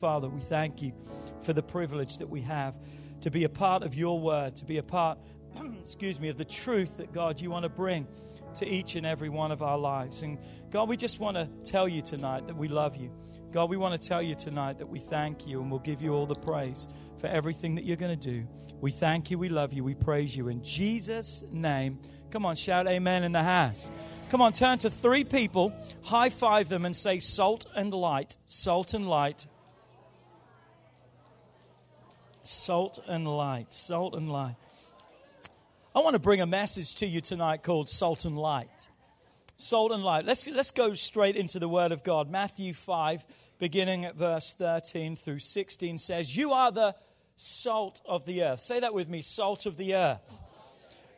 Father, we thank you for the privilege that we have to be a part of your word, to be a part, excuse me, of the truth that God you want to bring to each and every one of our lives. And God, we just want to tell you tonight that we love you. God, we want to tell you tonight that we thank you and we'll give you all the praise for everything that you're going to do. We thank you, we love you, we praise you. In Jesus' name, come on, shout amen in the house. Come on, turn to three people, high five them, and say, Salt and light, salt and light, Salt and light. Salt and light. I want to bring a message to you tonight called Salt and Light. Salt and light. Let's, let's go straight into the Word of God. Matthew 5, beginning at verse 13 through 16, says, You are the salt of the earth. Say that with me salt of the earth.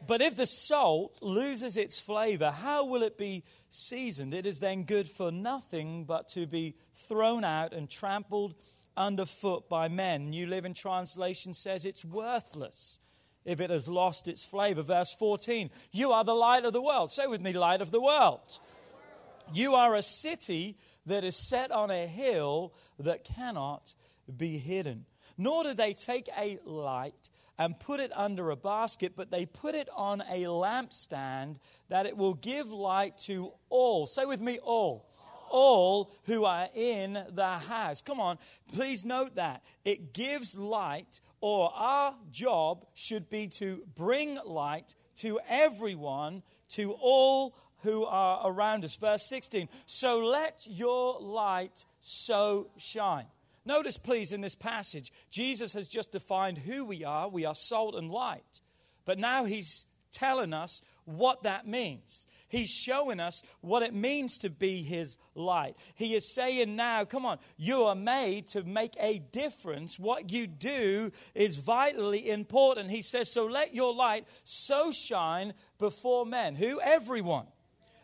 But if the salt loses its flavor, how will it be seasoned? It is then good for nothing but to be thrown out and trampled underfoot by men. New Living Translation says it's worthless if it has lost its flavor. Verse 14, you are the light of the world. Say with me, light of the world. You are a city that is set on a hill that cannot be hidden. Nor do they take a light and put it under a basket, but they put it on a lampstand that it will give light to all. Say with me, all all who are in the house. Come on, please note that. It gives light, or our job should be to bring light to everyone, to all who are around us. Verse 16. So let your light so shine. Notice, please, in this passage, Jesus has just defined who we are. We are salt and light. But now he's telling us what that means. He's showing us what it means to be His light. He is saying now, come on, you are made to make a difference. What you do is vitally important. He says, so let your light so shine before men. Who? Everyone.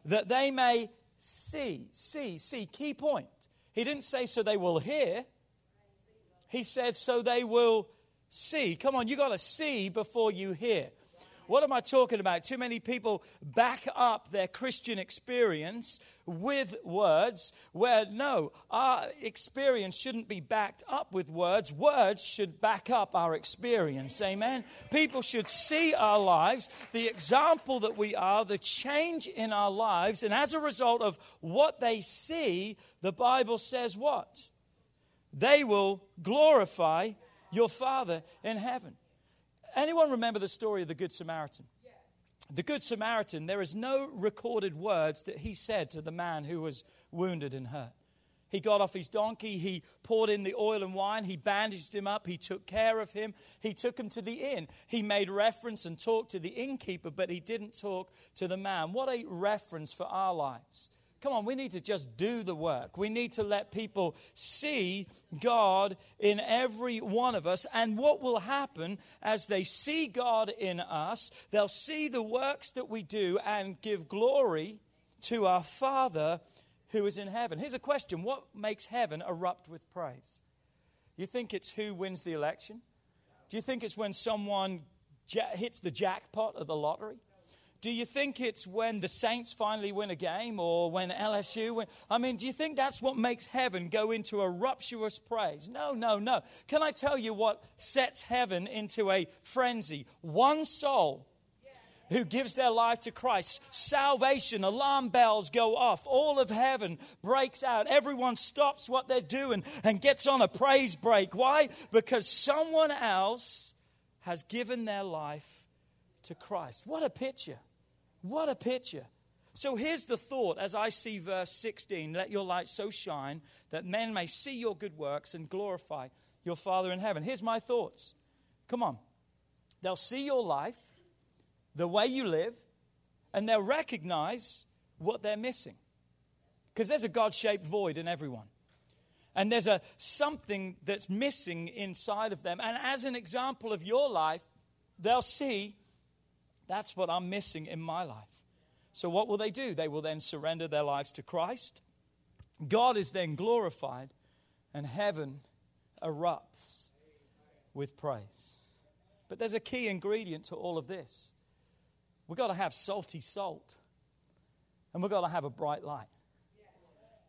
That they may see. See, see, key point. He didn't say so they will hear. He said so they will see. Come on, you got to see before you hear. What am I talking about? Too many people back up their Christian experience with words, where no, our experience shouldn't be backed up with words. Words should back up our experience. Amen. People should see our lives, the example that we are, the change in our lives, and as a result of what they see, the Bible says what? They will glorify your Father in heaven. Anyone remember the story of the Good Samaritan? The Good Samaritan, there is no recorded words that he said to the man who was wounded and hurt. He got off his donkey, he poured in the oil and wine, he bandaged him up, he took care of him, he took him to the inn. He made reference and talked to the innkeeper, but he didn't talk to the man. What a reference for our lives. Come on, we need to just do the work. We need to let people see God in every one of us. And what will happen as they see God in us, they'll see the works that we do and give glory to our Father who is in heaven. Here's a question What makes heaven erupt with praise? You think it's who wins the election? Do you think it's when someone hits the jackpot of the lottery? Do you think it's when the Saints finally win a game or when LSU win? I mean, do you think that's what makes heaven go into a rapturous praise? No, no, no. Can I tell you what sets heaven into a frenzy? One soul who gives their life to Christ. Salvation, alarm bells go off. All of heaven breaks out. Everyone stops what they're doing and gets on a praise break. Why? Because someone else has given their life to Christ. What a picture. What a picture. So here's the thought as I see verse 16 let your light so shine that men may see your good works and glorify your Father in heaven. Here's my thoughts. Come on. They'll see your life, the way you live, and they'll recognize what they're missing. Because there's a God shaped void in everyone. And there's a something that's missing inside of them. And as an example of your life, they'll see that's what I'm missing in my life. So, what will they do? They will then surrender their lives to Christ. God is then glorified, and heaven erupts with praise. But there's a key ingredient to all of this. We've got to have salty salt, and we've got to have a bright light.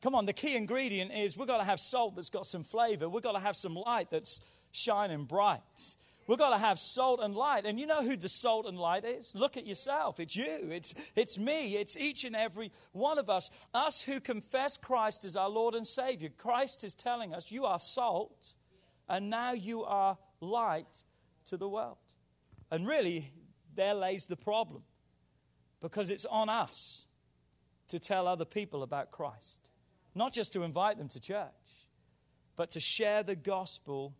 Come on, the key ingredient is we've got to have salt that's got some flavor. We've got to have some light that's shining bright. We've got to have salt and light. And you know who the salt and light is? Look at yourself. It's you. It's, it's me. It's each and every one of us. Us who confess Christ as our Lord and Savior. Christ is telling us, You are salt, and now you are light to the world. And really, there lays the problem because it's on us to tell other people about Christ, not just to invite them to church, but to share the gospel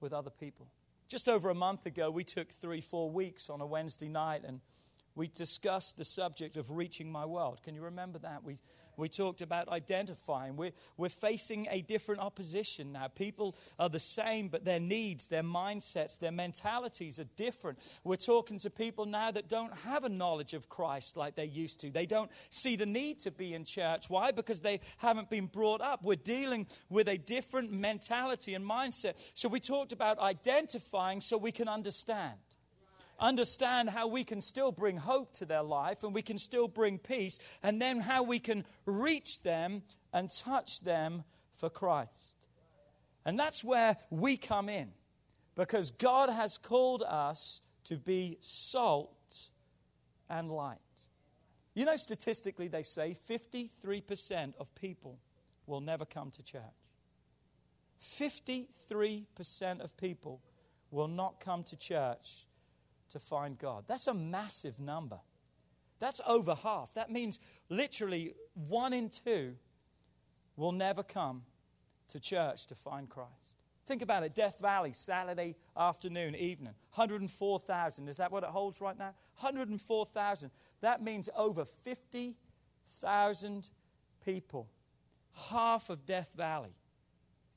with other people. Just over a month ago, we took three, four weeks on a Wednesday night and we discussed the subject of reaching my world. Can you remember that? We, we talked about identifying. We're, we're facing a different opposition now. People are the same, but their needs, their mindsets, their mentalities are different. We're talking to people now that don't have a knowledge of Christ like they used to. They don't see the need to be in church. Why? Because they haven't been brought up. We're dealing with a different mentality and mindset. So we talked about identifying so we can understand understand how we can still bring hope to their life and we can still bring peace, and then how we can reach them and touch them for Christ. And that's where we come in because God has called us to be salt and light. You know, statistically, they say 53% of people will never come to church. 53% of people will not come to church to find God. That's a massive number. That's over half. That means literally one in two will never come to church to find Christ. Think about it Death Valley, Saturday afternoon, evening. 104,000. Is that what it holds right now? 104,000. That means over 50,000 people. Half of Death Valley.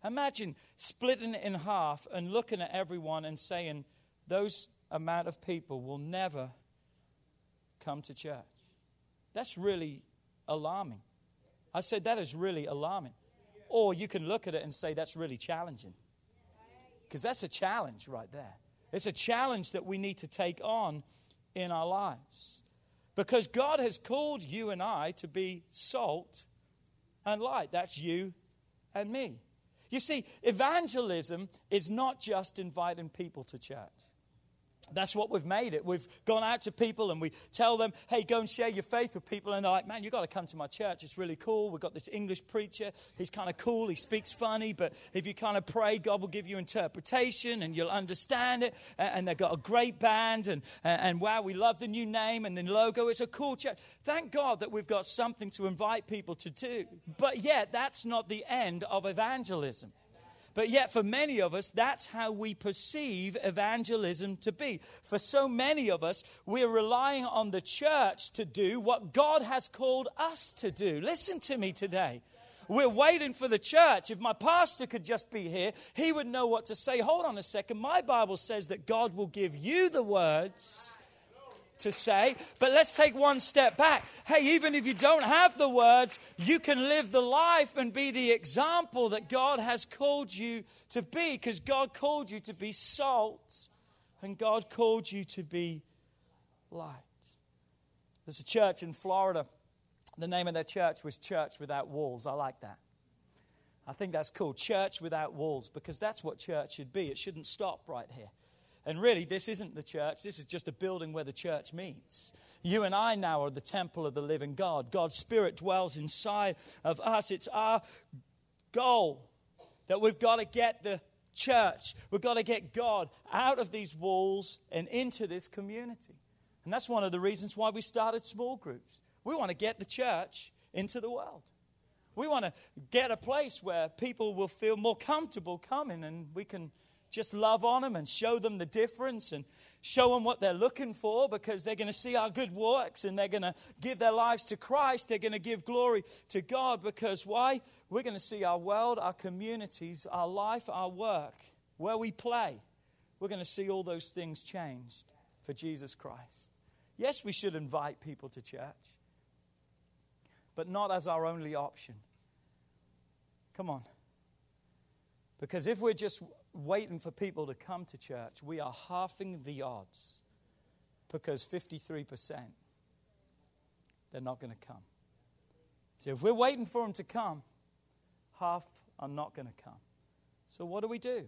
Imagine splitting it in half and looking at everyone and saying, those amount of people will never come to church. That's really alarming. I said that is really alarming. Or you can look at it and say that's really challenging. Because that's a challenge right there. It's a challenge that we need to take on in our lives. Because God has called you and I to be salt and light. That's you and me. You see, evangelism is not just inviting people to church. That's what we've made it. We've gone out to people and we tell them, hey, go and share your faith with people. And they're like, man, you've got to come to my church. It's really cool. We've got this English preacher. He's kind of cool. He speaks funny, but if you kind of pray, God will give you interpretation and you'll understand it. And they've got a great band. And, and wow, we love the new name and the logo. It's a cool church. Thank God that we've got something to invite people to do. But yet, that's not the end of evangelism. But yet, for many of us, that's how we perceive evangelism to be. For so many of us, we're relying on the church to do what God has called us to do. Listen to me today. We're waiting for the church. If my pastor could just be here, he would know what to say. Hold on a second. My Bible says that God will give you the words to say. But let's take one step back. Hey, even if you don't have the words, you can live the life and be the example that God has called you to be because God called you to be salt and God called you to be light. There's a church in Florida. The name of their church was Church Without Walls. I like that. I think that's cool. Church without walls, because that's what church should be. It shouldn't stop right here. And really, this isn't the church, this is just a building where the church meets. You and I now are the temple of the living God. God's Spirit dwells inside of us. It's our goal that we've got to get the church, we've got to get God out of these walls and into this community. And that's one of the reasons why we started small groups. We want to get the church into the world. We want to get a place where people will feel more comfortable coming and we can just love on them and show them the difference and show them what they're looking for because they're going to see our good works and they're going to give their lives to Christ. They're going to give glory to God because why? We're going to see our world, our communities, our life, our work, where we play. We're going to see all those things changed for Jesus Christ. Yes, we should invite people to church, but not as our only option. Come on. Because if we're just waiting for people to come to church, we are halving the odds because 53% they're not going to come. So if we're waiting for them to come, half are not going to come. So what do we do?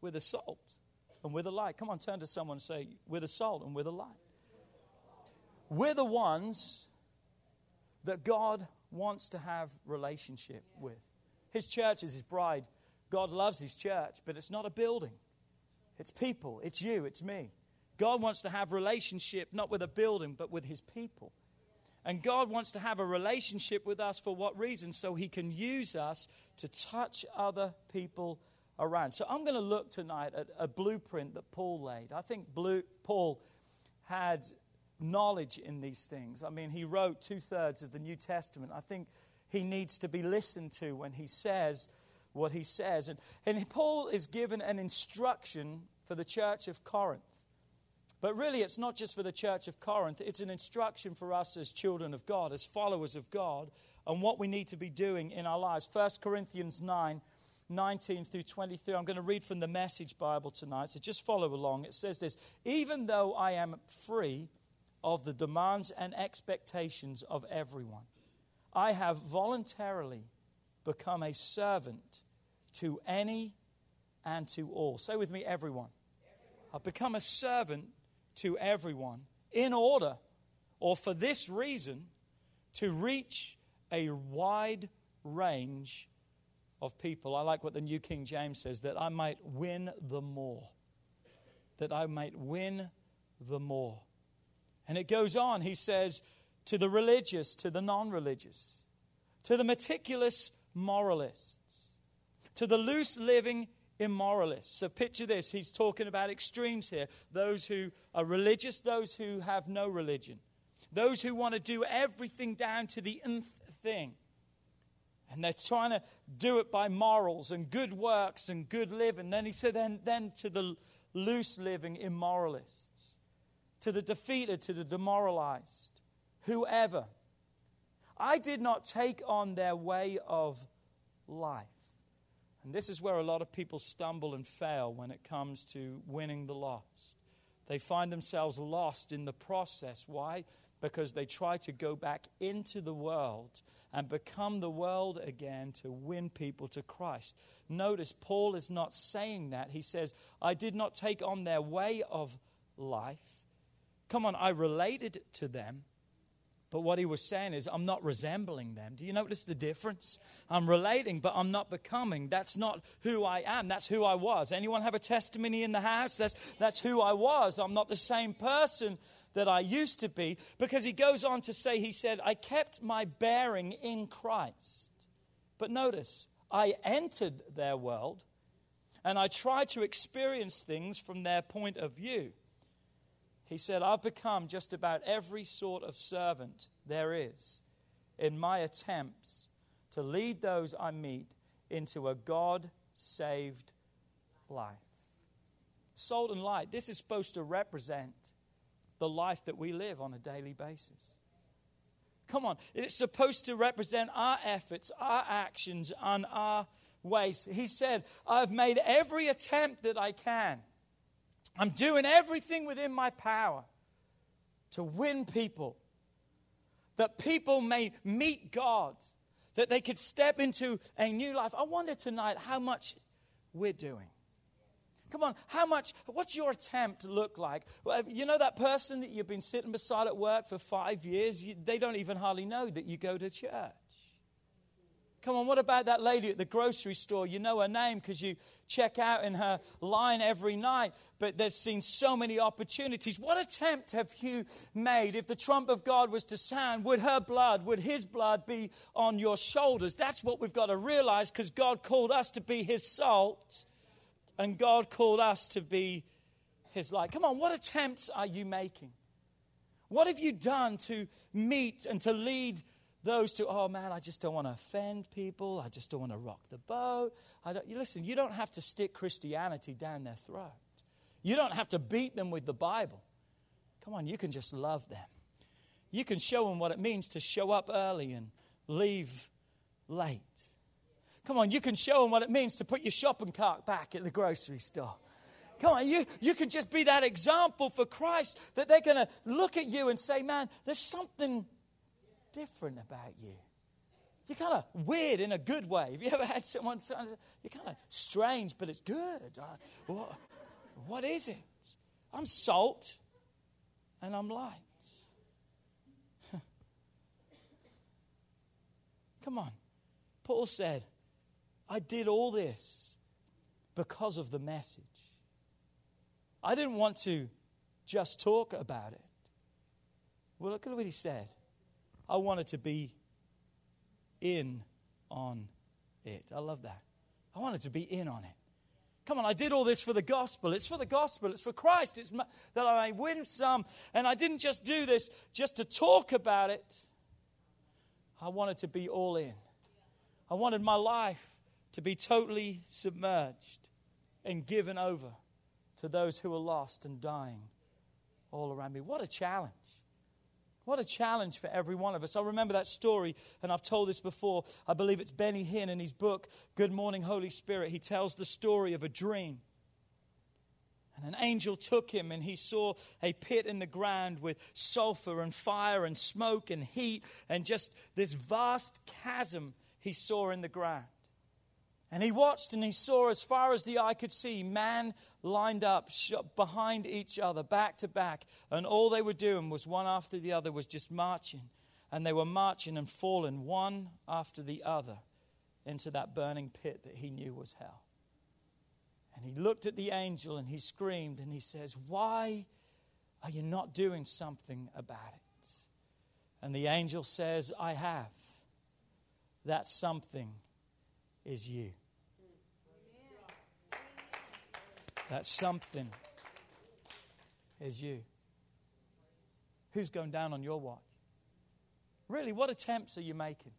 We're the salt and we're the light. Come on, turn to someone and say, We're the salt and we're the light. We're the ones that God wants to have relationship with. His church is his bride. God loves his church, but it's not a building. It's people. It's you. It's me. God wants to have relationship not with a building, but with his people. And God wants to have a relationship with us for what reason? So he can use us to touch other people around. So I'm going to look tonight at a blueprint that Paul laid. I think Blue, Paul had knowledge in these things. I mean, he wrote two thirds of the New Testament. I think he needs to be listened to when he says what he says. And, and Paul is given an instruction for the church of Corinth. But really, it's not just for the church of Corinth, it's an instruction for us as children of God, as followers of God, and what we need to be doing in our lives. 1 Corinthians 9 19 through 23. I'm going to read from the Message Bible tonight, so just follow along. It says this Even though I am free of the demands and expectations of everyone, I have voluntarily become a servant to any and to all. Say with me, everyone. I've become a servant to everyone in order or for this reason to reach a wide range of people. I like what the New King James says that I might win the more. That I might win the more. And it goes on, he says, to the religious, to the non religious, to the meticulous moralists, to the loose living immoralists. So picture this he's talking about extremes here those who are religious, those who have no religion, those who want to do everything down to the nth thing. And they're trying to do it by morals and good works and good living. Then he said, then, then to the loose living immoralists, to the defeated, to the demoralized, whoever. I did not take on their way of life. And this is where a lot of people stumble and fail when it comes to winning the lost. They find themselves lost in the process. Why? Because they try to go back into the world and become the world again to win people to Christ. Notice, Paul is not saying that. He says, I did not take on their way of life. Come on, I related to them. But what he was saying is, I'm not resembling them. Do you notice the difference? I'm relating, but I'm not becoming. That's not who I am. That's who I was. Anyone have a testimony in the house? That's, that's who I was. I'm not the same person that I used to be, because he goes on to say, he said, I kept my bearing in Christ. But notice, I entered their world and I tried to experience things from their point of view. He said, I've become just about every sort of servant there is in my attempts to lead those I meet into a God saved life. Salt and light, this is supposed to represent the life that we live on a daily basis. Come on, it's supposed to represent our efforts, our actions, and our ways. He said, I've made every attempt that I can. I'm doing everything within my power to win people, that people may meet God, that they could step into a new life. I wonder tonight how much we're doing. Come on, how much, what's your attempt look like? Well, you know that person that you've been sitting beside at work for five years? You, they don't even hardly know that you go to church. Come on, what about that lady at the grocery store? You know her name because you check out in her line every night, but there's seen so many opportunities. What attempt have you made? If the trump of God was to sound, would her blood, would his blood be on your shoulders? That's what we've got to realize because God called us to be his salt and God called us to be his light. Come on, what attempts are you making? What have you done to meet and to lead those to, oh man, I just don't want to offend people. I just don't want to rock the boat. I don't, you listen, you don't have to stick Christianity down their throat. You don't have to beat them with the Bible. Come on, you can just love them. You can show them what it means to show up early and leave late. Come on, you can show them what it means to put your shopping cart back at the grocery store. Come on, you, you can just be that example for Christ that they're going to look at you and say, man, there's something different about you. you're kind of weird in a good way. Have you ever had someone, say, you're kind of strange, but it's good. Uh, what, what is it? I'm salt and I'm light. Come on. Paul said, I did all this because of the message. I didn't want to just talk about it. Well, look at what he said. I wanted to be in on it. I love that. I wanted to be in on it. Come on, I did all this for the gospel. It's for the gospel. It's for Christ. It's my, that I may win some. And I didn't just do this just to talk about it. I wanted to be all in. I wanted my life to be totally submerged and given over to those who are lost and dying all around me. What a challenge. What a challenge for every one of us. I remember that story, and I've told this before. I believe it's Benny Hinn in his book, Good Morning, Holy Spirit. He tells the story of a dream. And an angel took him, and he saw a pit in the ground with sulfur and fire and smoke and heat, and just this vast chasm he saw in the ground. And he watched and he saw as far as the eye could see man lined up behind each other, back to back. And all they were doing was one after the other was just marching. And they were marching and falling one after the other into that burning pit that he knew was hell. And he looked at the angel and he screamed and he says, Why are you not doing something about it? And the angel says, I have. That something is you. That something is you. Who's going down on your watch? Really, what attempts are you making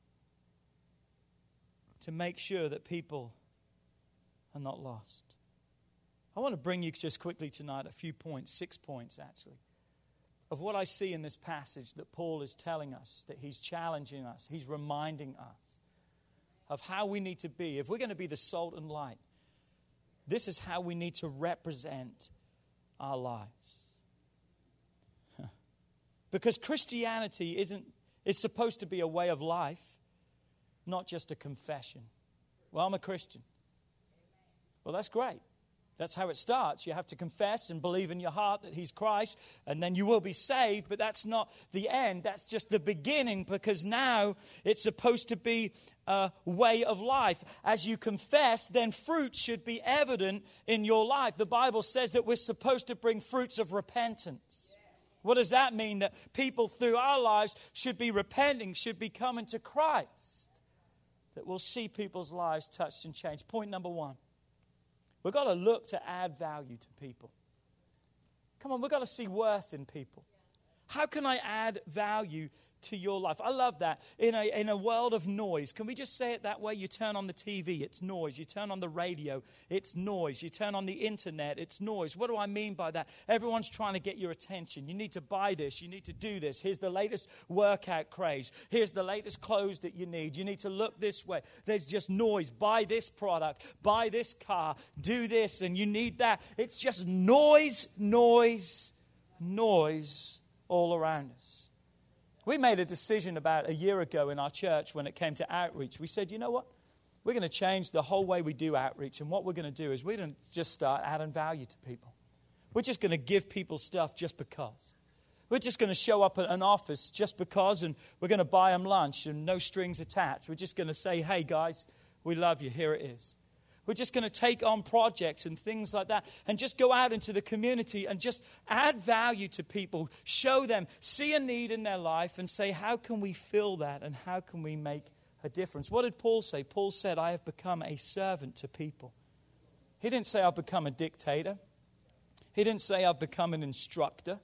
to make sure that people are not lost? I want to bring you just quickly tonight a few points, six points actually, of what I see in this passage that Paul is telling us, that he's challenging us, he's reminding us of how we need to be. If we're going to be the salt and light, this is how we need to represent our lives. Because Christianity isn't is supposed to be a way of life, not just a confession. Well, I'm a Christian. Well, that's great. That's how it starts. You have to confess and believe in your heart that He's Christ, and then you will be saved. But that's not the end. That's just the beginning because now it's supposed to be a way of life. As you confess, then fruit should be evident in your life. The Bible says that we're supposed to bring fruits of repentance. What does that mean? That people through our lives should be repenting, should be coming to Christ. That we'll see people's lives touched and changed. Point number one We've got to look to add value to people. Come on, we've got to see worth in people. How can I add value to your life. I love that. In a, in a world of noise, can we just say it that way? You turn on the TV, it's noise. You turn on the radio, it's noise. You turn on the internet, it's noise. What do I mean by that? Everyone's trying to get your attention. You need to buy this, you need to do this. Here's the latest workout craze. Here's the latest clothes that you need. You need to look this way. There's just noise. Buy this product, buy this car, do this, and you need that. It's just noise, noise, noise all around us. We made a decision about a year ago in our church when it came to outreach. We said, you know what? We're going to change the whole way we do outreach. And what we're going to do is we're going to just start adding value to people. We're just going to give people stuff just because. We're just going to show up at an office just because, and we're going to buy them lunch and no strings attached. We're just going to say, hey, guys, we love you. Here it is. We're just going to take on projects and things like that and just go out into the community and just add value to people, show them, see a need in their life, and say, how can we fill that and how can we make a difference? What did Paul say? Paul said, I have become a servant to people. He didn't say, I've become a dictator. He didn't say, I've become an instructor.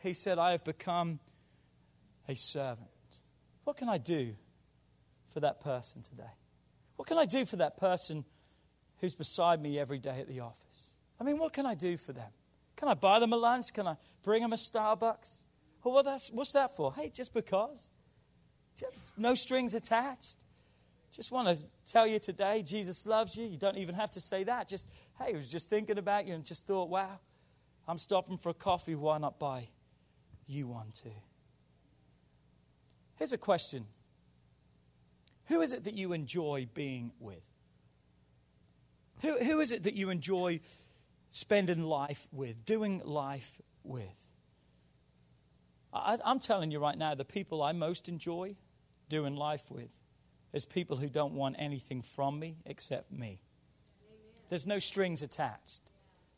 He said, I have become a servant. What can I do for that person today? What can I do for that person who's beside me every day at the office. I mean, what can I do for them? Can I buy them a lunch? Can I bring them a Starbucks? That's, what's that for? Hey, just because. Just no strings attached. Just want to tell you today, Jesus loves you. You don't even have to say that. Just, hey, I was just thinking about you and just thought, wow, I'm stopping for a coffee. Why not buy you one too? Here's a question Who is it that you enjoy being with? Who, who is it that you enjoy spending life with, doing life with? I, I'm telling you right now, the people I most enjoy doing life with is people who don't want anything from me except me. There's no strings attached.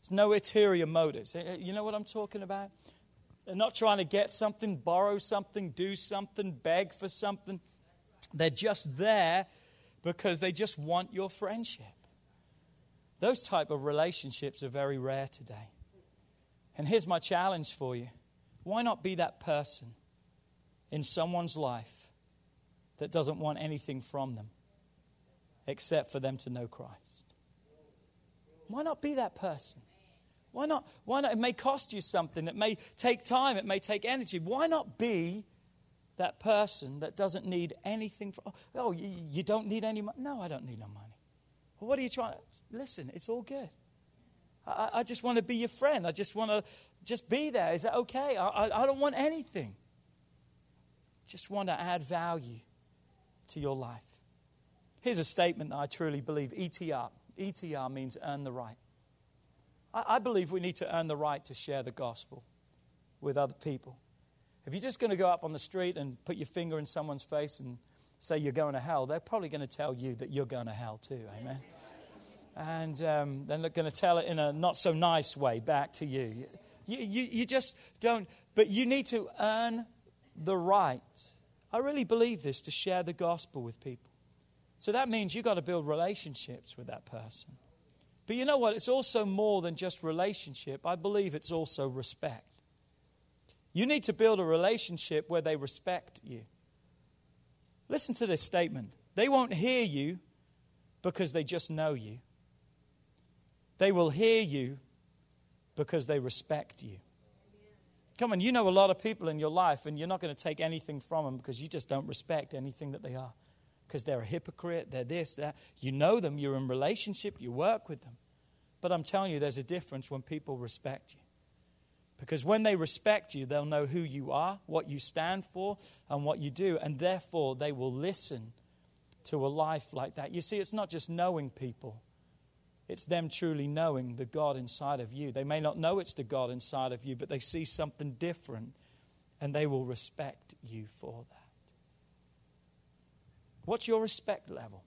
There's no ulterior motives. Eh, eh, you know what I'm talking about? They're not trying to get something, borrow something, do something, beg for something. They're just there because they just want your friendship. Those type of relationships are very rare today. And here's my challenge for you. Why not be that person in someone's life that doesn't want anything from them except for them to know Christ? Why not be that person? Why not? Why not? It may cost you something. It may take time. It may take energy. Why not be that person that doesn't need anything? For, oh, you, you don't need any money? No, I don't need no money. Well, what are you trying to? Listen, it's all good. I, I just want to be your friend. I just want to just be there. Is that okay? I, I, I don't want anything. Just want to add value to your life. Here's a statement that I truly believe ETR. ETR means earn the right. I, I believe we need to earn the right to share the gospel with other people. If you're just going to go up on the street and put your finger in someone's face and say you're going to hell, they're probably going to tell you that you're going to hell too. Amen. And um, then they're going to tell it in a not so nice way back to you. You, you. you just don't, but you need to earn the right. I really believe this to share the gospel with people. So that means you've got to build relationships with that person. But you know what? It's also more than just relationship. I believe it's also respect. You need to build a relationship where they respect you. Listen to this statement. They won't hear you because they just know you. They will hear you because they respect you. Come on, you know a lot of people in your life, and you're not going to take anything from them because you just don't respect anything that they are. Because they're a hypocrite, they're this, that. You know them, you're in relationship, you work with them. But I'm telling you, there's a difference when people respect you. Because when they respect you, they'll know who you are, what you stand for, and what you do. And therefore, they will listen to a life like that. You see, it's not just knowing people, it's them truly knowing the God inside of you. They may not know it's the God inside of you, but they see something different, and they will respect you for that. What's your respect level?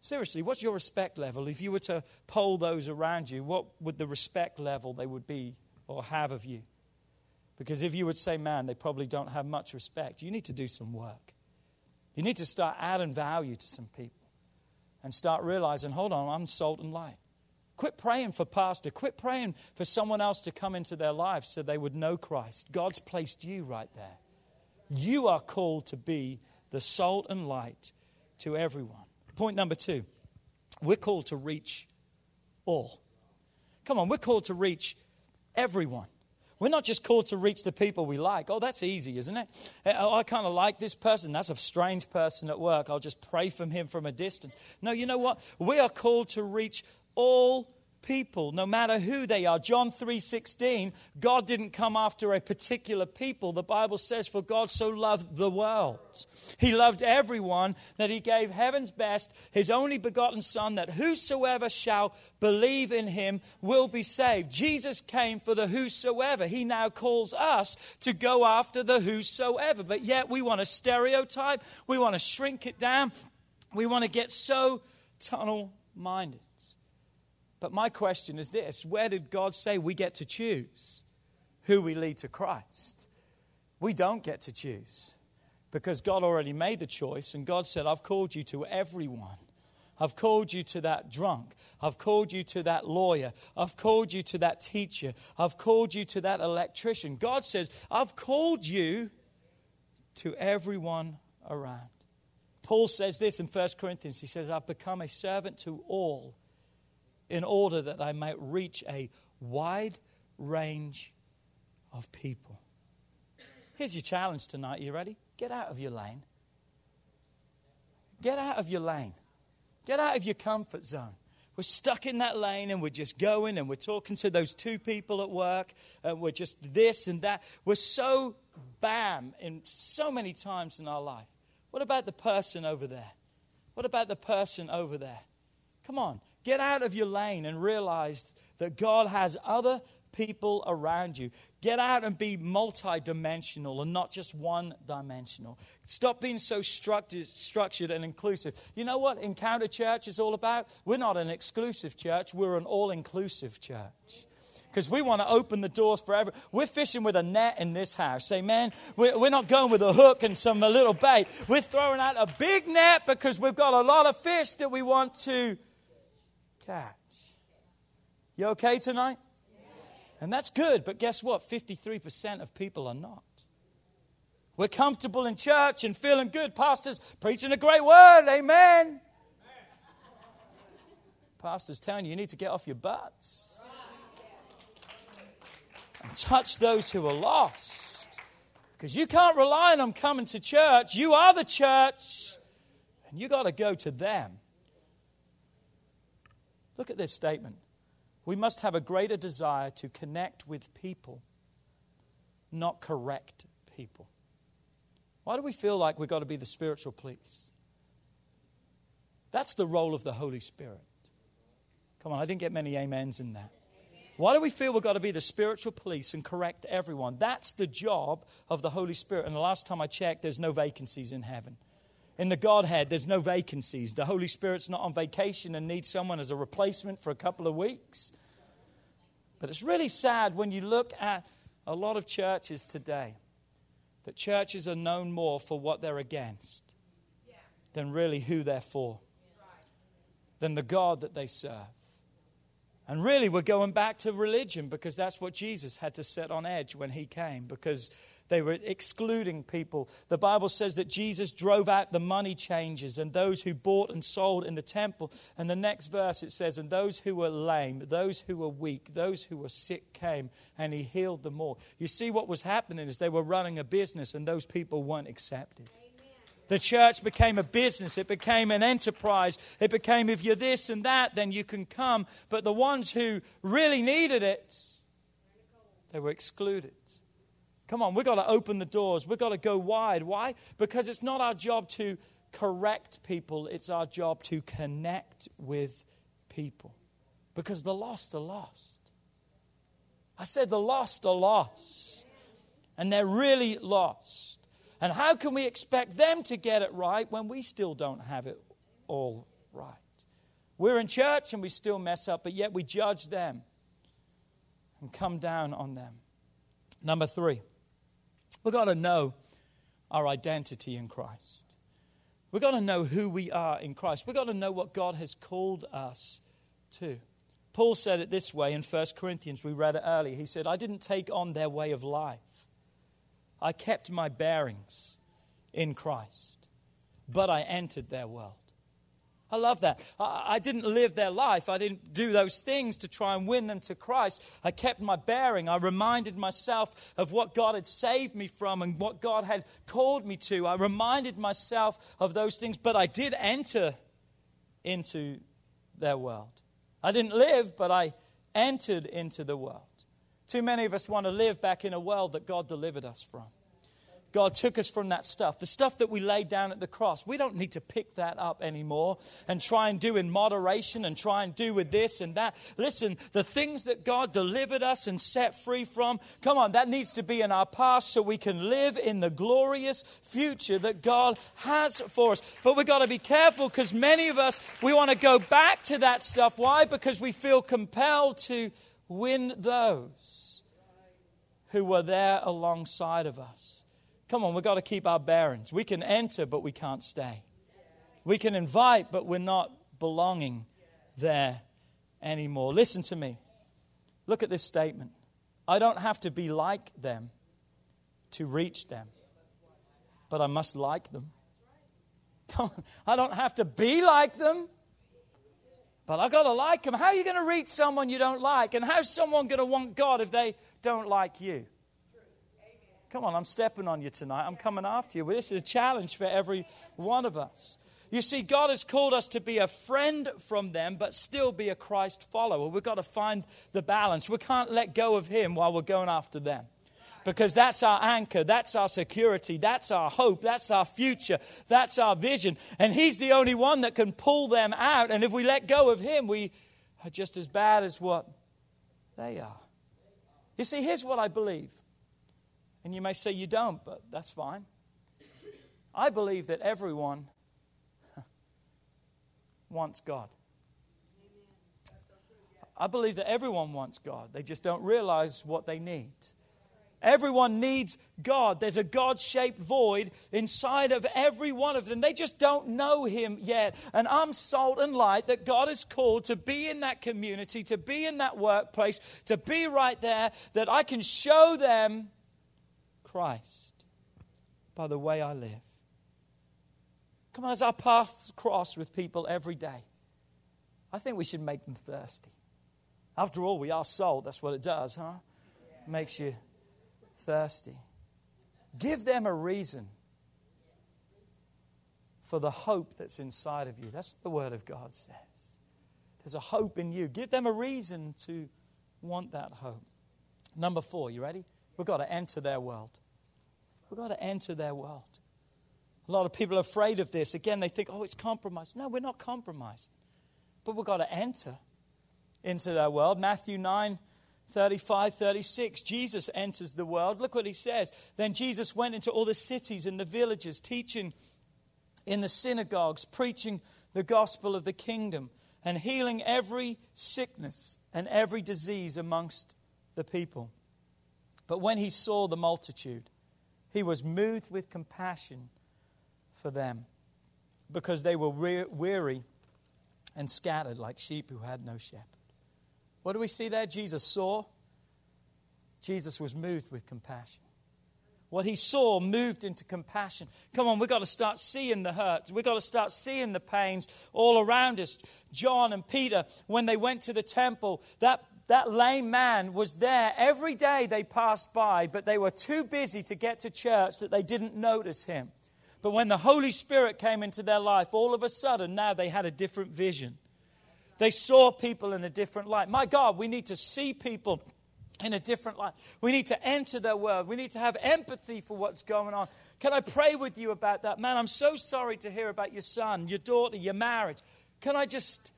Seriously, what's your respect level? If you were to poll those around you, what would the respect level they would be or have of you. Because if you would say, man, they probably don't have much respect, you need to do some work. You need to start adding value to some people and start realizing, hold on, I'm salt and light. Quit praying for pastor. Quit praying for someone else to come into their lives so they would know Christ. God's placed you right there. You are called to be the salt and light to everyone. Point number two we're called to reach all. Come on, we're called to reach everyone. We're not just called to reach the people we like. Oh, that's easy, isn't it? Oh, I kind of like this person. That's a strange person at work. I'll just pray from him from a distance. No, you know what? We are called to reach all people, no matter who they are. John 3:16, God didn't come after a particular people. The Bible says for God so loved the world. He loved everyone that he gave heaven's best, his only begotten son that whosoever shall believe in him will be saved. Jesus came for the whosoever. He now calls us to go after the whosoever. But yet we want to stereotype, we want to shrink it down. We want to get so tunnel minded. But my question is this where did God say we get to choose who we lead to Christ? We don't get to choose because God already made the choice, and God said, I've called you to everyone. I've called you to that drunk. I've called you to that lawyer. I've called you to that teacher. I've called you to that electrician. God says, I've called you to everyone around. Paul says this in 1 Corinthians. He says, I've become a servant to all in order that I might reach a wide range of people. Here's your challenge tonight. You ready? Get out of your lane. Get out of your lane. Get out of your comfort zone. We're stuck in that lane and we're just going and we're talking to those two people at work and we're just this and that. We're so bam in so many times in our life. What about the person over there? What about the person over there? Come on, get out of your lane and realize that God has other people around you. Get out and be multidimensional and not just one dimensional. Stop being so structured, and inclusive. You know what Encounter Church is all about? We're not an exclusive church, we're an all inclusive church because we want to open the doors forever. We're fishing with a net in this house. Say, man, we're not going with a hook and some little bait. We're throwing out a big net because we've got a lot of fish that we want to catch. You okay tonight? And that's good, but guess what? 53% of people are not. We're comfortable in church and feeling good. Pastors preaching a great word. Amen. Pastor's telling you you need to get off your butts and touch those who are lost. Because you can't rely on them coming to church. You are the church, and you got to go to them. Look at this statement we must have a greater desire to connect with people, not correct people. Why do we feel like we've got to be the spiritual police? That's the role of the Holy Spirit. Come on, I didn't get many amens in that. Why do we feel we've got to be the spiritual police and correct everyone? That's the job of the Holy Spirit. And the last time I checked, there's no vacancies in heaven. In the Godhead, there's no vacancies. The Holy Spirit's not on vacation and needs someone as a replacement for a couple of weeks. But it's really sad when you look at a lot of churches today that churches are known more for what they're against than really who they're for, than the God that they serve. And really, we're going back to religion because that's what Jesus had to set on edge when he came. Because they were excluding people. The Bible says that Jesus drove out the money changers and those who bought and sold in the temple. And the next verse it says, And those who were lame, those who were weak, those who were sick came, and he healed them all. You see, what was happening is they were running a business, and those people weren't accepted. The church became a business. It became an enterprise. It became, if you're this and that, then you can come. But the ones who really needed it, they were excluded. Come on, we've got to open the doors. We've got to go wide. Why? Because it's not our job to correct people, it's our job to connect with people. Because the lost are lost. I said the lost are lost. And they're really lost. And how can we expect them to get it right when we still don't have it all right? We're in church and we still mess up, but yet we judge them and come down on them. Number three. We've got to know our identity in Christ. We've got to know who we are in Christ. We've got to know what God has called us to. Paul said it this way in 1 Corinthians. We read it earlier. He said, I didn't take on their way of life, I kept my bearings in Christ, but I entered their world. I love that. I, didn't live their life. I didn't do those things to try and win them to Christ. I kept my bearing. I reminded myself of what God had saved me from and what God had called me to. I reminded myself of those things, but I did enter into their world. I didn't live, but I entered into the world. Too many of us want to live back in a world that God delivered us from. God took us from that stuff, the stuff that we laid down at the cross. We don't need to pick that up anymore and try and do in moderation and try and do with this and that. Listen, the things that God delivered us and set free from, come on, that needs to be in our past so we can live in the glorious future that God has for us. But we've got to be careful because many of us, we want to go back to that stuff. Why? Because we feel compelled to win those who were there alongside of us. Come on, we've got to keep our bearings. We can enter, but we can't stay. We can invite, but we're not belonging there anymore. Listen to me. Look at this statement. I don't have to be like them to reach them, but I must like them. I don't have to be like them, but I've got to like them. How are you going to reach someone you don't like? And how's someone going to want God if they don't like you? Come on, I'm stepping on you tonight. I'm coming after you. This is a challenge for every one of us. You see, God has called us to be a friend from them, but still be a Christ follower. We've got to find the balance. We can't let go of Him while we're going after them. because that's our anchor, that's our security, that's our hope, that's our future, that's our vision. And He's the only one that can pull them out. And if we let go of Him, we are just as bad as what they are. You see, here's what I believe. And you may say you don't, but that's fine. I believe that everyone wants God. I believe that everyone wants God. They just don't realize what they need. Everyone needs God. There's a God shaped void inside of every one of them. They just don't know Him yet. And I'm salt and light that God is called to be in that community, to be in that workplace, to be right there, that I can show them Christ by the way I live. Come on, as our paths cross with people every day, I think we should make them thirsty. After all, we are salt. That's what it does, huh? Makes you thirsty. Give them a reason for the hope that's inside of you. That's what the Word of God says. There's a hope in you. Give them a reason to want that hope. Number four, you ready? We've got to enter their world. We've got to enter their world. A lot of people are afraid of this. Again, they think, oh, it's compromised. No, we're not compromised. But we've got to enter into their world. Matthew 9 35, 36. Jesus enters the world. Look what he says. Then Jesus went into all the cities and the villages, teaching in the synagogues, preaching the gospel of the kingdom, and healing every sickness and every disease amongst the people. But when he saw the multitude, he was moved with compassion for them because they were weary and scattered like sheep who had no shepherd. What do we see there? Jesus saw. Jesus was moved with compassion. What he saw moved into compassion. Come on, we've got to start seeing the hurts. We've got to start seeing the pains all around us. John and Peter, when they went to the temple, that, that lame man was there. Every day they passed by, but they were too busy to get to church that they didn't notice him. But when the Holy Spirit came into their life, all of a sudden now they had a different vision. They saw people in a different light. My God, we need to see people in a different light. We need to enter their world. We need to have empathy for what's going on. Can I pray with you about that? Man, I'm so sorry to hear about your son, your daughter, your marriage. Can I just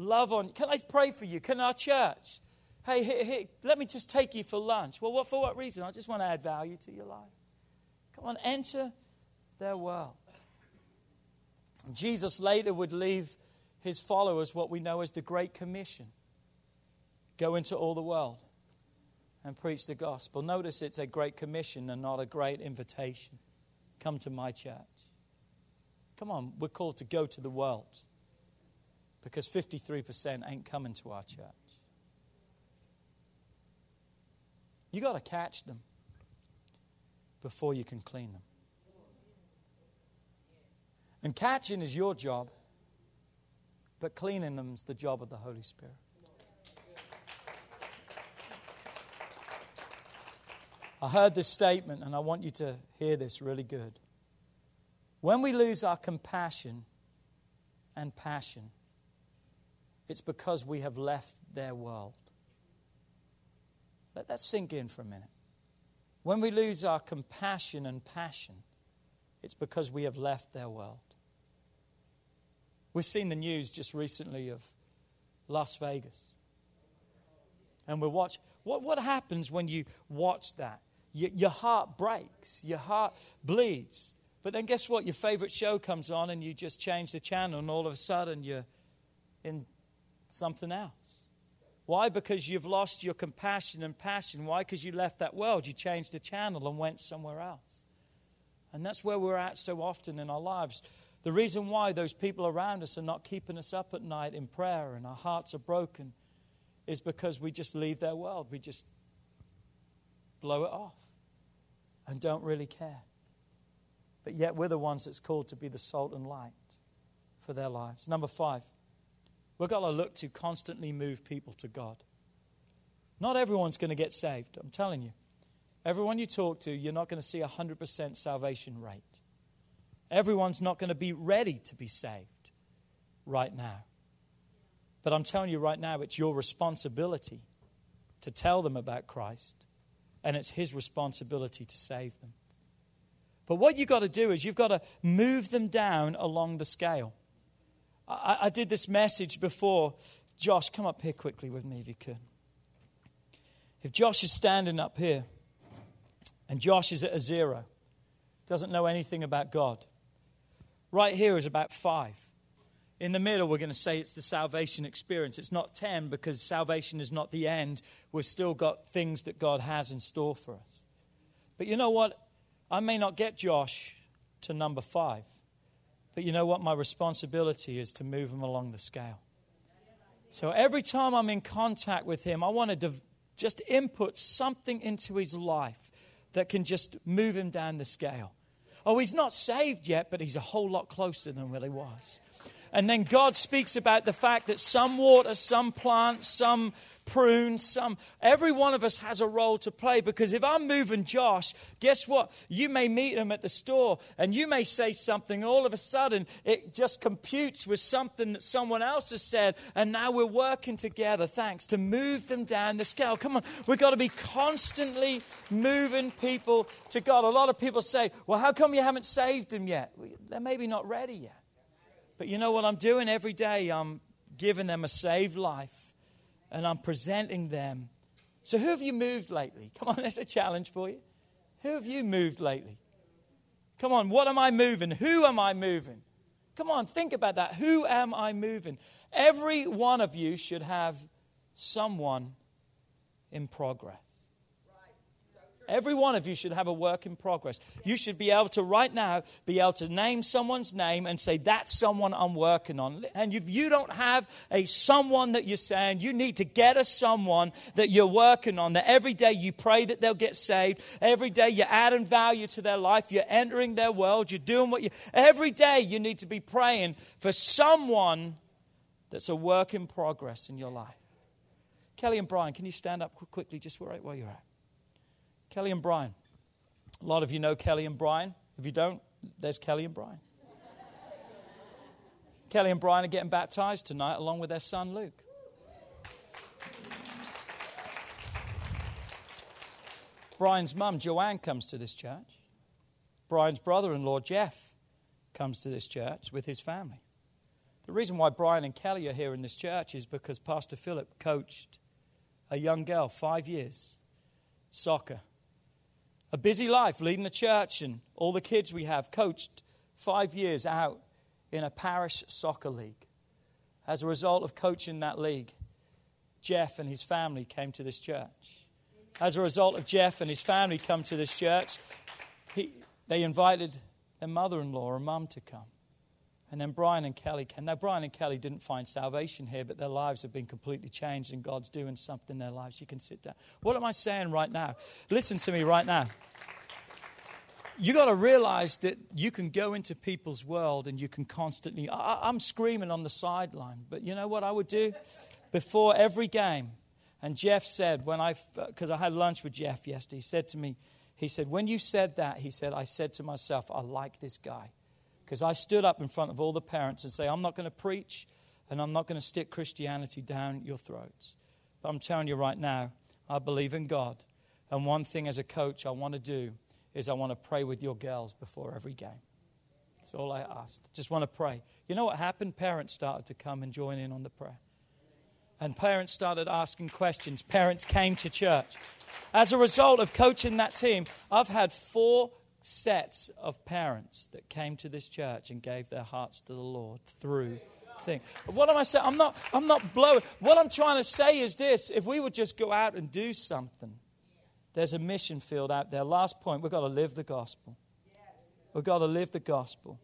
love on? Can I pray for you? Can our church? Hey, let me just take you for lunch. Well, what, for what reason? I just want to add value to your life. Come on, enter their world. Jesus later would leave his followers what we know as the Great Commission go into all the world and preach the gospel. Notice it's a great commission and not a great invitation. Come to my church. Come on, we're called to go to the world because 53% ain't coming to our church. You got to catch them before you can clean them. And catching is your job. But cleaning them is the job of the Holy Spirit. I heard this statement, and I want you to hear this really good. When we lose our compassion and passion, it's because we have left their world. Let that sink in for a minute. When we lose our compassion and passion, it's because we have left their world. We've seen the news just recently of Las Vegas. And we watch what, what happens when you watch that? Your, your heart breaks, your heart bleeds. But then guess what? Your favorite show comes on and you just change the channel, and all of a sudden you're in something else. Why? Because you've lost your compassion and passion. Why? Because you left that world. You changed the channel and went somewhere else. And that's where we're at so often in our lives. The reason why those people around us are not keeping us up at night in prayer and our hearts are broken is because we just leave their world. We just blow it off and don't really care. But yet we're the ones that's called to be the salt and light for their lives. Number five, we've got to look to constantly move people to God. Not everyone's going to get saved, I'm telling you. Everyone you talk to, you're not going to see a 100% salvation rate. Everyone's not going to be ready to be saved right now. But I'm telling you right now, it's your responsibility to tell them about Christ and it's His responsibility to save them. But what you've got to do is you've got to move them down along the scale. I, I did this message before. Josh, come up here quickly with me if you could. If Josh is standing up here and Josh is at a zero, doesn't know anything about God, right here is about five. In the middle, we're going to say it's the salvation experience. It's not 10 because salvation is not the end. We've still got things that God has in store for us. But you know what? I may not get Josh to number five. But you know what? My responsibility is to move him along the scale. So every time I'm in contact with him, I want to just input something into his life that can just move him down the scale. Oh, he's not saved yet, but he's a whole lot closer than what he was. And then God speaks about the fact that some water, some plants, some prune, some. Every one of us has a role to play because if I'm moving Josh, guess what? You may meet him at the store and you may say something, all of a sudden it just computes with something that someone else has said, and now we're working together, thanks, to move them down the scale. Come on, we've got to be constantly moving people to God. A lot of people say, Well, how come you haven't saved them yet? They're maybe not ready yet. But you know what I'm doing every day? I'm giving them a saved life and I'm presenting them. So, who have you moved lately? Come on, that's a challenge for you. Who have you moved lately? Come on, what am I moving? Who am I moving? Come on, think about that. Who am I moving? Every one of you should have someone in progress. Every one of you should have a work in progress. You should be able to, right now, be able to name someone's name and say, That's someone I'm working on. And if you don't have a someone that you're saying, you need to get a someone that you're working on, that every day you pray that they'll get saved. Every day you're adding value to their life. You're entering their world. You're doing what you. Every day you need to be praying for someone that's a work in progress in your life. Kelly and Brian, can you stand up quickly just right where you're at? Kelly and Brian. A lot of you know Kelly and Brian. If you don't, there's Kelly and Brian. Kelly and Brian are getting baptized tonight along with their son Luke. Brian's mum, Joanne, comes to this church. Brian's brother in law, Jeff, comes to this church with his family. The reason why Brian and Kelly are here in this church is because Pastor Philip coached a young girl, five years, soccer a busy life leading the church and all the kids we have, coached five years out in a parish soccer league. As a result of coaching that league, Jeff and his family came to this church. As a result of Jeff and his family come to this church, he, they invited their mother in law or mum to come. And then Brian and Kelly came. Now, Brian and Kelly didn't find salvation here, but their lives have been completely changed, and God's doing something in their lives. You can sit down. What am I saying right now? Listen to me right now. You got to realize that you can go into people's world and you can constantly. I, I'm screaming on the sideline, but you know what I would do? Before every game, and Jeff said, when I, because I had lunch with Jeff yesterday, he said to me, he said, when you said that, he said, I said to myself, I like this guy. Because I stood up in front of all the parents and say, I'm not going to preach and I'm not going to stick Christianity down your throats. But I'm telling you right now, I believe in God. And one thing as a coach I want to do is I want to pray with your girls before every game. That's all I asked. Just want to pray. You know what happened? Parents started to come and join in on the prayer. And parents started asking questions. Parents came to church. As a result of coaching that team, I've had four sets of parents that came to this church and gave their hearts to the Lord through thing. What am I saying? I'm not, I'm not blowing. What I'm trying to say is this if we would just go out and do something, there's a mission field out there. Last point, we've got to live the gospel. We've got to live the gospel.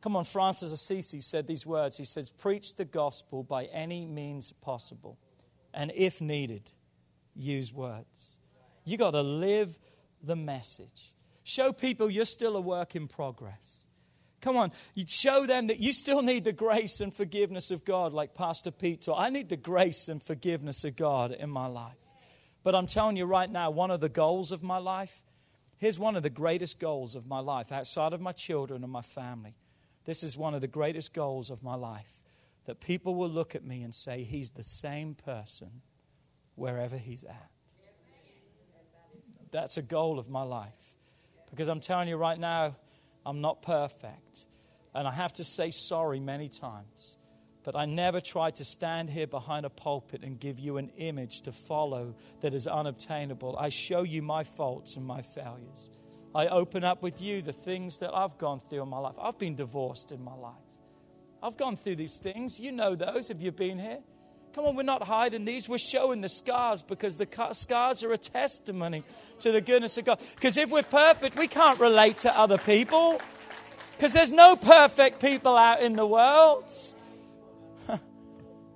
Come on, Francis Assisi said these words. He says, Preach the gospel by any means possible. And if needed, use words. You've got to live the message. Show people you're still a work in progress. Come on, you show them that you still need the grace and forgiveness of God, like Pastor Pete taught. I need the grace and forgiveness of God in my life. But I'm telling you right now, one of the goals of my life, here's one of the greatest goals of my life, outside of my children and my family. This is one of the greatest goals of my life that people will look at me and say, He's the same person wherever he's at That's a goal of my life. Because I'm telling you right now, I'm not perfect. And I have to say sorry many times. But I never try to stand here behind a pulpit and give you an image to follow that is unobtainable. I show you my faults and my failures. I open up with you the things that I've gone through in my life. I've been divorced in my life. I've gone through these things. You know those. Have you've been here? Come on, we're not hiding these. We're showing the scars because the scars are a testimony to the goodness of God. Because if we're perfect, we can't relate to other people. Because there's no perfect people out in the world.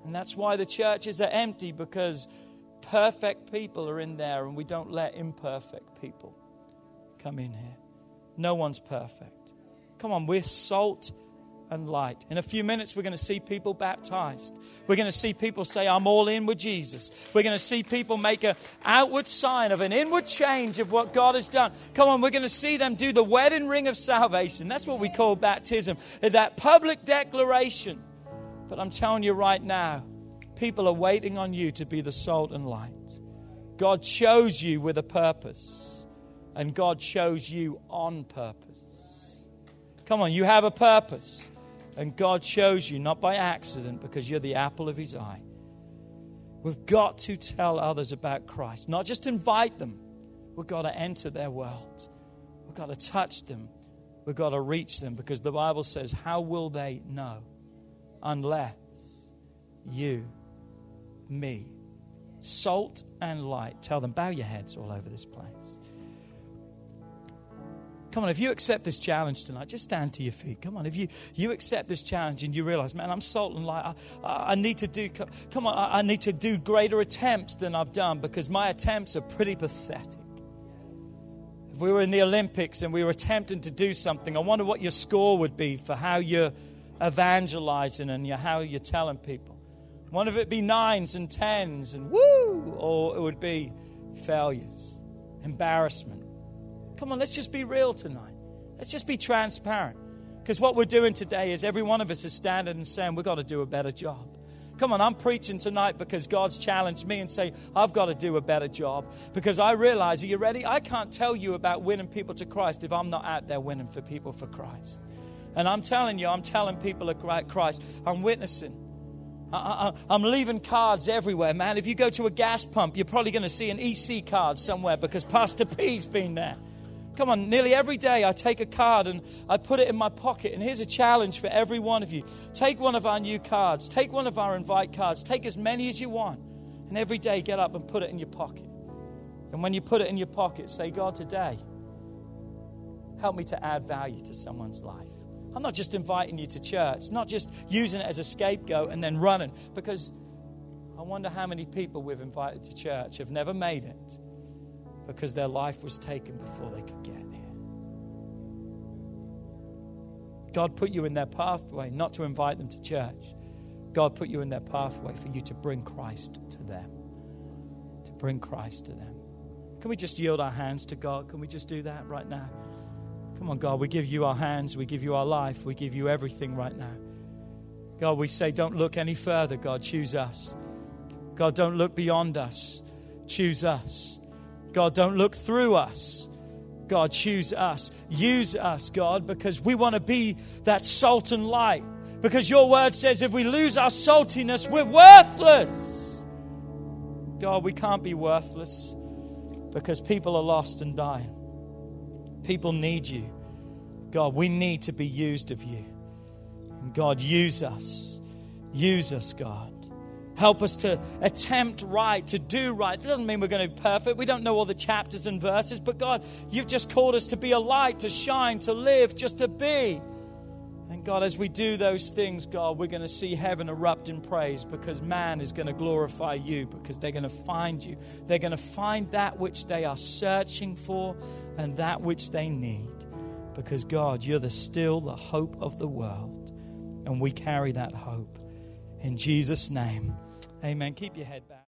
And that's why the churches are empty because perfect people are in there and we don't let imperfect people come in here. No one's perfect. Come on, we're salt and light. In a few minutes, we're going to see people baptized. We're going to see people say, I'm all in with Jesus. We're going to see people make an outward sign of an inward change of what God has done. Come on, we're going to see them do the wedding ring of salvation. That's what we call baptism, that public declaration but I'm telling you right now, people are waiting on you to be the salt and light. God chose you with a purpose, and God chose you on purpose. Come on, you have a purpose, and God chose you not by accident because you're the apple of His eye. We've got to tell others about Christ, not just invite them. We've got to enter their world. We've got to touch them. We've got to reach them because the Bible says, How will they know? unless you, me, salt and light. Tell them, bow your heads all over this place. Come on, if you accept this challenge tonight, just stand to your feet. Come on, if you, you accept this challenge and you realize, man, I'm salt and light. I, I, I need to do, come on, I, I need to do greater attempts than I've done because my attempts are pretty pathetic. If we were in the Olympics and we were attempting to do something, I wonder what your score would be for how you're evangelizing and how you're telling people. One of it be nines and tens and woo, or it would be failures, embarrassment. Come on, let's just be real tonight. Let's just be transparent. Because what we're doing today is every one of us is standing and saying, we've got to do a better job. Come on, I'm preaching tonight because God's challenged me and say, I've got to do a better job. Because I realize, are you ready? I can't tell you about winning people to Christ if I'm not out there winning for people for Christ. And I'm telling you, I'm telling people about Christ. I'm witnessing. I, am leaving cards everywhere, man. If you go to a gas pump, you're probably going to see an EC card somewhere because Pastor P's been there. Come on, nearly every day I take a card and I put it in my pocket. And here's a challenge for every one of you take one of our new cards, take one of our invite cards, take as many as you want. And every day get up and put it in your pocket. And when you put it in your pocket, say, God, today, help me to add value to someone's life. I'm not just inviting you to church, not just using it as a scapegoat and then running, because I wonder how many people we've invited to church have never made it because their life was taken before they could get here. God put you in their pathway not to invite them to church. God put you in their pathway for you to bring Christ to them. To bring Christ to them. Can we just yield our hands to God? Can we just do that right now? Come on, God, we give you our hands, we give you our life, we give you everything right now. God, we say, don't look any further, God, choose us. God, don't look beyond us, choose us. God, don't look through us. God, choose us. Use us, God, because we want to be that salt and light. Because your word says if we lose our saltiness, we're worthless. God, we can't be worthless because people are lost and dying. People need you. God, we need to be used of you. And God, use us. Use us, God. Help us to attempt right, to do right. That doesn't mean we're going to be perfect. We don't know all the chapters and verses, but God, you've just called us to be a light, to shine, to live, just to be. And God, as we do those things, God, we're going to see heaven erupt in praise because man is going to glorify you because they're going to find you. They're going to find that which they are searching for and that which they need. Because, God, you're the still the hope of the world. And we carry that hope. In Jesus' name, amen. Keep your head back.